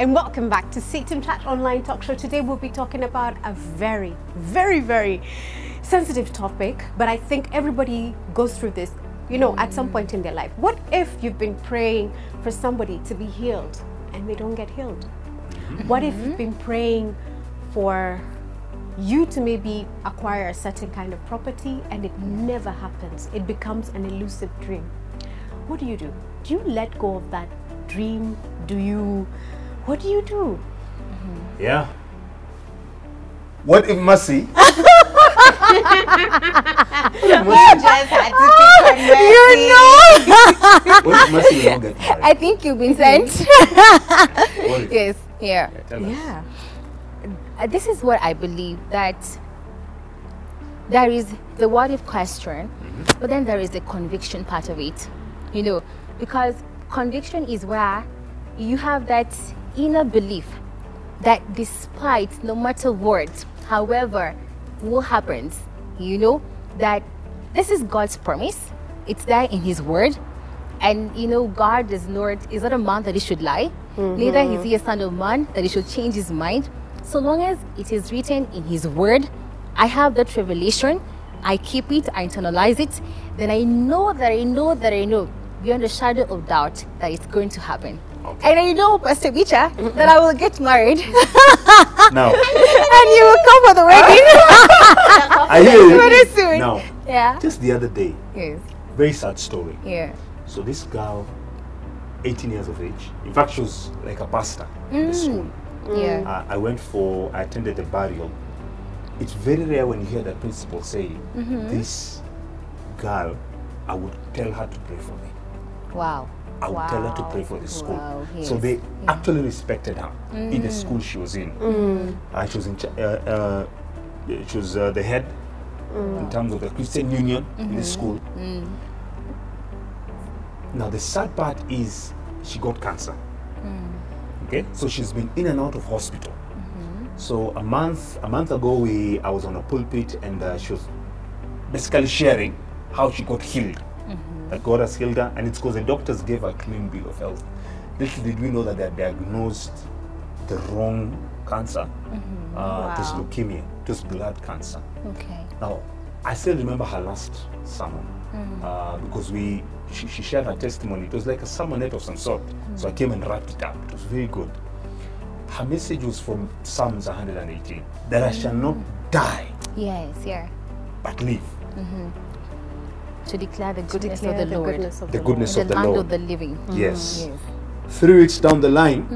Hi, and welcome back to Satan Chat Online Talk Show. Today we'll be talking about a very, very, very sensitive topic, but I think everybody goes through this, you know, at some point in their life. What if you've been praying for somebody to be healed and they don't get healed? Mm-hmm. What if you've mm-hmm. been praying for you to maybe acquire a certain kind of property and it never happens? It becomes an elusive dream. What do you do? Do you let go of that dream? Do you, what do you do? Yeah. What if mercy? just had to pick on You know! what if mercy will get married? I think you've been sent. Yes, yeah. Yeah. Yeah. Uh, this is what I believe that there is the what if question, but then there is the conviction part of it. You know, because conviction is where you have that inner belief that despite no matter what, however, what happens, you know, that this is God's promise. It's there in His Word. And you know, God is Lord is not a man that he should lie, mm-hmm. neither is he a son of man that he should change his mind. So long as it is written in his word, I have that revelation, I keep it, I internalize it, then I know that I know that I know beyond a shadow of doubt that it's going to happen. And I know, Pastor Bicha, eh, that I will get married no. and you will come for the wedding I hear you. very soon. Now, Yeah. just the other day, Yes. very sad story. Yeah. So this girl, 18 years of age, in fact, she was like a pastor in the mm. school. Yeah. Uh, I went for, I attended a burial. It's very rare when you hear the principal say, mm-hmm. this girl, I would tell her to pray for me. Wow. I would tell her to pray for the school. Wow, So yes, they actually respected her in the school she was in. Uh, she was in, uh, uh, she was uh, the head in terms of the Christian Union in the school. Now the sad part is she got cancer. Okay, so she's been in and out of hospital. So a month a month ago, we I was on a pulpit and uh, she was basically sharing how she got healed. That God has healed her, and it's because the doctors gave her a clean bill of health. Little did we know that they had diagnosed the wrong cancer. Uh, It was Wow. leukemia. It was blood cancer. Okay. Now, I still remember her last sermon Mm. uh, because we she, she shared her testimony. It was like a sermonette of some sort. So Mm. I came and wrapped it up. It was very good. Her message was from Psalms 118 that I shall not die Yes, yeah. but live. To declare the goodness declare of the, the Lord. goodness of The the, goodness the of the land Lord. of the living. Yes. Yes. Three weeks down the line,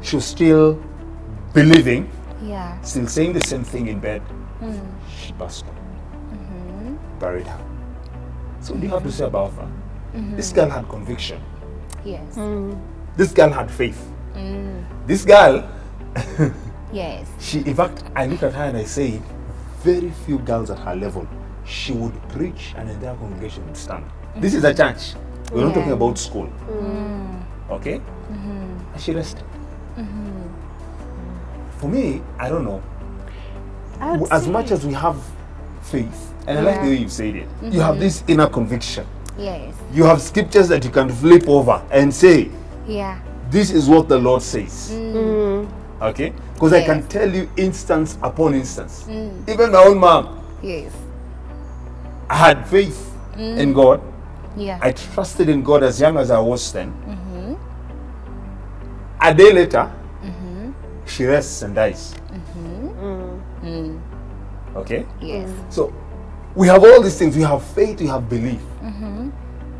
she was still believing, Yeah. still saying the same thing in bed. Mm. She passed on, Mm-hmm. buried her. So, what do you have to say about her? Mm-hmm. This girl had conviction. Yes. This girl had faith. Mm. This girl, Yes. she, in fact, I look at her and I say, very few girls at her level, she would preach and the entire congregation would stand. Mm. This is a church. We're not talking about school. Mm. Okay? Mm-hmm. And she rested. Mm-hmm. For me, I don't know. I As much as we have faith, and I like the way you've said it, you have mm-hmm. this inner conviction. Yes. You have scriptures that you can flip over and say, Yeah. this is what the Lord says. Mm. Okay? Because I can tell you instance upon instance. Mm. Even my own mom, Yes. I had mm. faith in God. Yeah. I trusted in God as young as I was then. Mm-hmm. A day later, mm-hmm. she rests and dies. Mm-hmm. Mm. Mm. Okay? yes. So we have all these things. We have faith, we have belief.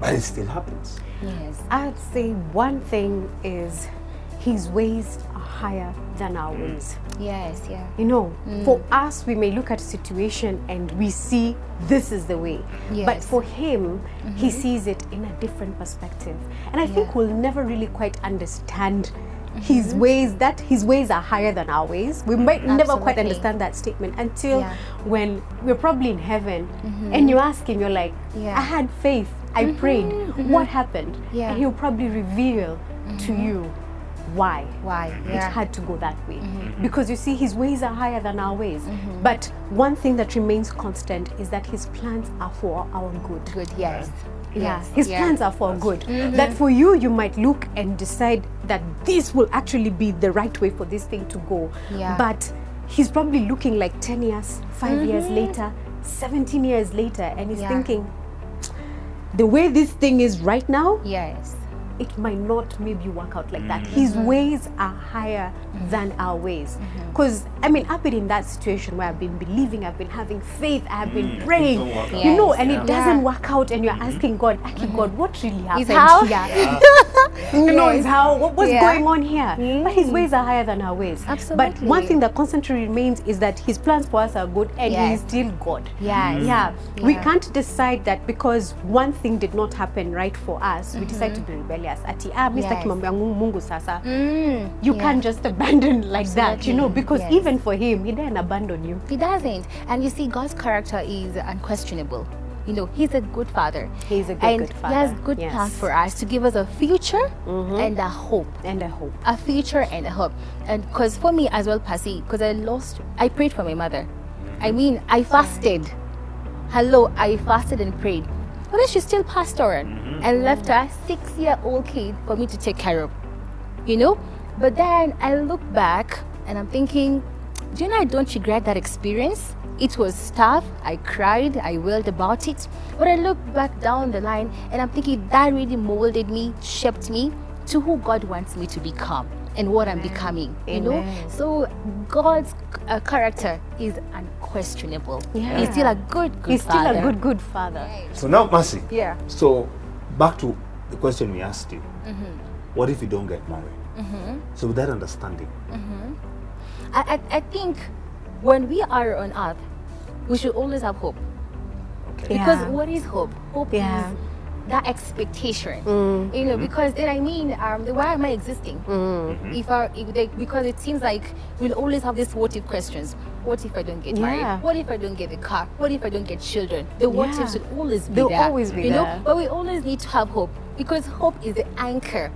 But it still happens. Yes. I would say one thing is his ways are higher than our mm. ways. Yes. Yeah. You know, mm. for us, we may look at a situation and we see this is the way. Yes. But for him, he mm-hmm. sees it in a different perspective. And I think we'll never really quite understand his mm-hmm. ways, that his ways are higher than our ways. We might never quite understand that statement until Yeah. when we're probably in heaven mm-hmm. and you ask him, you're like, Yeah. I had faith, I prayed, what happened? Yeah. And he'll probably reveal to you why Why? it Yeah. had to go that way mm-hmm. Mm-hmm. because you see his ways are higher than our ways mm-hmm. but one thing that remains constant is that his plans are for our good Good. Yes. Yeah, Yes, his yeah. plans are for good. That for you, you might look and decide that this will actually be the right way for this thing to go. Yeah. But he's probably looking like 10 years, 5 years later, 17 years later, and he's Yeah. thinking, the way this thing is right now, Yes. It might not maybe work out like that. Mm. His ways are higher than our ways. Mm-hmm. Because, I mean, I've been in that situation where I've been believing, I've been having faith, I've been mm, praying, don't work out. you know, Yes. and it doesn't work out, and you're mm-hmm. asking God, Aki, mm-hmm. God, what really happened here? you know, is how, what, what's Yeah. going on here? But His ways are higher than our ways. But one thing that constantly remains is that His plans for us are good, and He is still God. Yes. Yeah, we can't decide that because one thing did not happen right for us, we decide to be rebellious. Ati, ah, Mr. Yes. Kimambia Mungu sasa. Mm, You yeah. can't just abandon like that, you know, because yes. even for him, he didn't abandon you. He doesn't. And you see, God's character is unquestionable. You know, He's a good father. He's a good, and good He has good yes. plans for us to give us a future mm-hmm. and a hope. And a hope. A future and a hope. And because for me as well, Pasi, because I lost, I prayed for my mother. I mm-hmm. mean, I fasted. Hello, I fasted and prayed. But then she still passed on mm-hmm. and left her six year old kid for me to take care of. You know? But then I look back and I'm thinking, do you know I don't regret that experience? It was tough. I cried. I wailed about it. But I look back down the line and I'm thinking that really molded me, shaped me to who God wants me to become and what I'm becoming. You know? So God's uh, character is unquestionable. Yeah. He's still a good, good He's still a good, good father. So now, Mercy. Yeah. So back to the question we asked you. Mm-hmm. What if you don't get married? So with that understanding, I, I, I think when we are on earth, we should always have hope. okay. Yeah. Because what is hope? Hope Yeah. is that expectation. Mm. You know, because then I mean, um, why am I existing? Mm. If I, if they, because it seems like we'll always have these what if questions. What if I don't get Yeah. married? What if I don't get a car? What if I don't get children? The what Yeah. ifs should always be They'll there. always be you know, there. but we always need to have hope because hope is the anchor.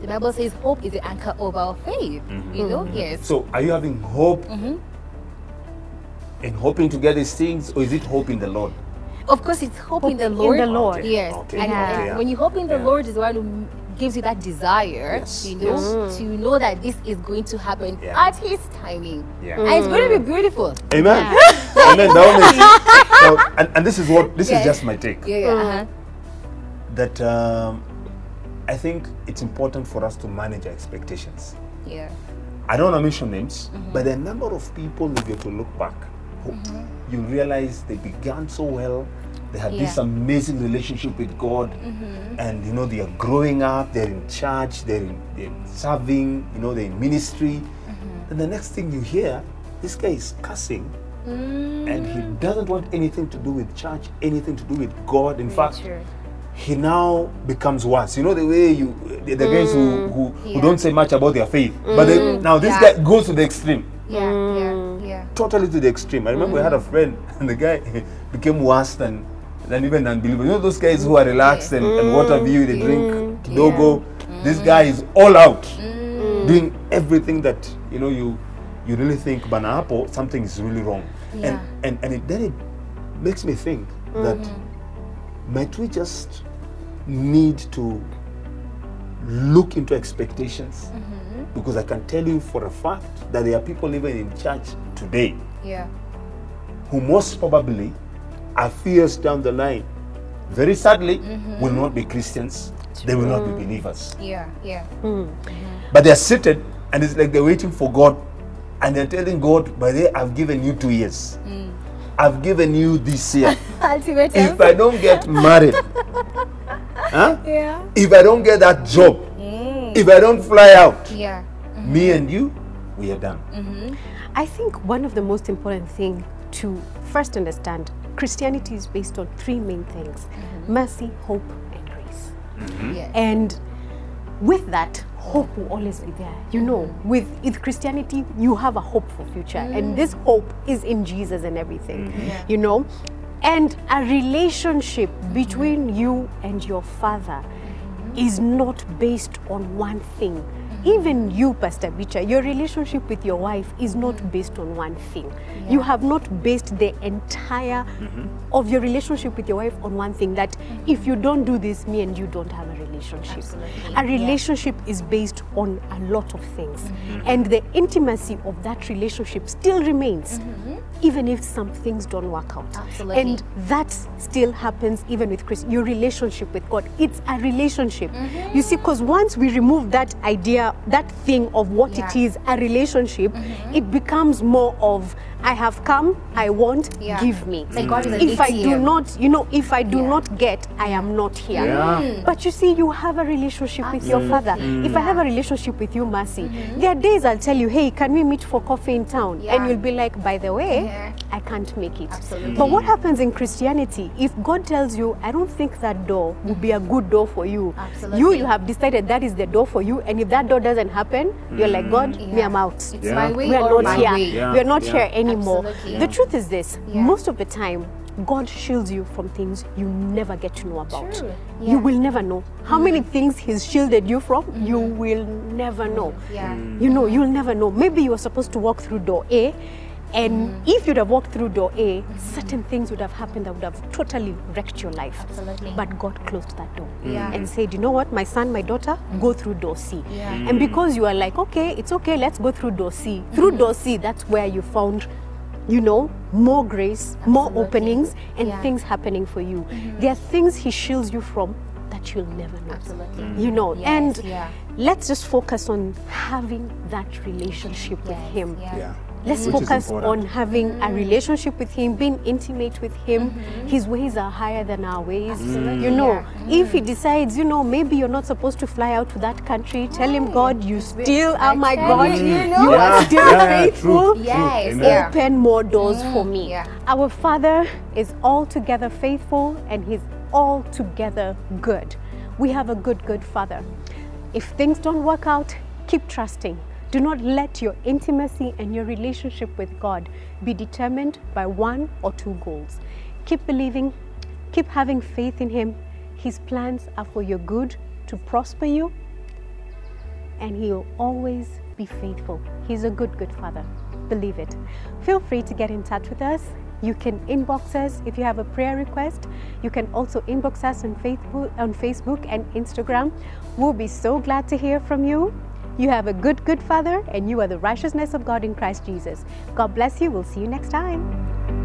The Bible says hope is the anchor of our faith. You know, yes. So are you having hope Mm-hmm. In hoping to get these things, or is it hope in the Lord? Of course, it's hope, in the Lord. in the Lord. Lord. Okay, Yes. okay, And, okay, and when you hope in the Yeah. Lord is the one who gives you that desire, Yes, you know, yes. to know that this is going to happen Yeah. at His timing. Yeah. And it's going to be beautiful. Amen. Amen. That now, and, and this is what this Yes. is just my take. Yeah, yeah. uh-huh. That um, I think it's important for us to manage our expectations. Yeah. I don't want to mention names, Mm-hmm. but the number of people if you to look back, who you realize they began so well, they had this Mm-hmm. Yeah. Mm-hmm. amazing relationship with God, and you know they are growing up, they're in church, they're, in, they're serving, you know, they're in ministry, Mm-hmm. and the next thing you hear, this guy is cussing, Mm. and he doesn't want anything to do with church, anything to do with God. In fact, true. he now becomes worse. You know the way you the, the guys who who, who don't say much about their faith, but they, now this Yeah. guy goes to the extreme, Yeah, yeah, yeah. Totally to the extreme. I remember I had a mm. friend, and the guy became worse than than even unbelievers. You know those guys who are relaxed and, and what have you, they mm. drink kidogo. Mm. This guy is all out, doing everything that you know you you really think, Banapo, something is really wrong. Yeah. And and and it, then it makes me think that might we just need to look into expectations mm-hmm. Because I can tell you for a fact that there are people living in church today Yeah. who most probably are few years down the line, very sadly, mm-hmm. will not be Christians. They will not be believers. Yeah, yeah. Hmm. Mm-hmm. But they're seated and it's like they're waiting for God and they're telling God, by the way, I've given you two years. Mm. I've given you this year. Ultimately. if I don't get married, huh? yeah. if I don't get that job, if I don't fly out, Yeah. me and you, we are done. Mm-hmm. I think one of the most important thing to first understand Christianity is based on three main things mm-hmm. mercy, hope, and grace. Mm-hmm. Yeah. And with that, hope will always be there. You know, with, with Christianity, you have a hope for future. And mm. this hope is in Jesus and everything. You know? And a relationship between you and your father is not based on one thing. Even you, Pastor Bicha, your relationship with your wife is not mm. based on one thing. You have not based the entire mm-hmm. of your relationship with your wife on one thing. That mm-hmm. if you don't do this, me and you don't have a relationship. Absolutely, A yeah. relationship is based on a lot of things, mm-hmm. and the intimacy of that relationship still remains, even if some things don't work out. Absolutely. And that still happens even with Chris. Your relationship with God, it's a relationship. Mm-hmm. You see, because once we remove that idea, that thing of what it Yeah. is, a relationship, mm-hmm. it becomes more of I have come, I want, Yeah. give me. Like God is if I do not, you know, if I do Yeah. not get, I am not here. Yeah. Mm. But you see, you have a relationship with your father. If I have a relationship with you, Mercy, mm-hmm. there are days I'll tell you, hey, can we meet for coffee in town? Yeah. And you'll be like, by the way, Yeah. I can't make it. Absolutely. But what happens in Christianity, if God tells you, I don't think that door will be a good door for you, you, Absolutely. you have decided that is the door for you. And if that door doesn't happen, you're like, mm. God, me, I'm out. It's Yeah. my way We are or not my here. way. Yeah. We are not Yeah. here anymore. Absolutely. The truth is this Yeah. most of the time, God shields you from things you never get to know about. True. You Yeah. Mm-hmm. will never know. How mm. many things He's shielded you from, mm-hmm. you will never know. Yeah. You know, you'll never know. Maybe you were supposed to walk through door A, and Mm-hmm. if you'd have walked through door A, mm-hmm. certain things would have happened that would have totally wrecked your life. Absolutely. But God closed that door Yeah. Mm. and said, you know what, my son, my daughter, go through door C. Yeah. Mm. And because you are like, okay, it's okay, let's go through door C. Through door C, that's where you found, you know, more grace, more openings, and Yeah. things happening for you. Mm-hmm. There are things He shields you from that you'll never know. Absolutely. You know, Yes, and yeah. let's just focus on having that relationship with Yes, Him. yeah. Yeah. Let's Which focus on having a relationship with Him, being intimate with Him. Mm-hmm. His ways are higher than our ways. Absolutely, You know, yeah. if He mm-hmm. decides, you know, maybe you're not supposed to fly out to that country, tell Him, God, you still are my God. you, you You know. are still yeah, yeah, faithful. true, Yes, Amen. Open more doors mm, for me. yeah. Our Father is altogether faithful and He's altogether good. We have a good, good Father. If things don't work out, keep trusting. Do not let your intimacy and your relationship with God be determined by one or two goals. Keep believing, keep having faith in Him. His plans are for your good, to prosper you, and He will always be faithful. He's a good, good Father. Believe it. Feel free to get in touch with us. You can inbox us if you have a prayer request. You can also inbox us on Facebook, on Facebook and Instagram. We'll be so glad to hear from you. You have a good, good Father, and you are the righteousness of God in Christ Jesus. God bless you. We'll see you next time.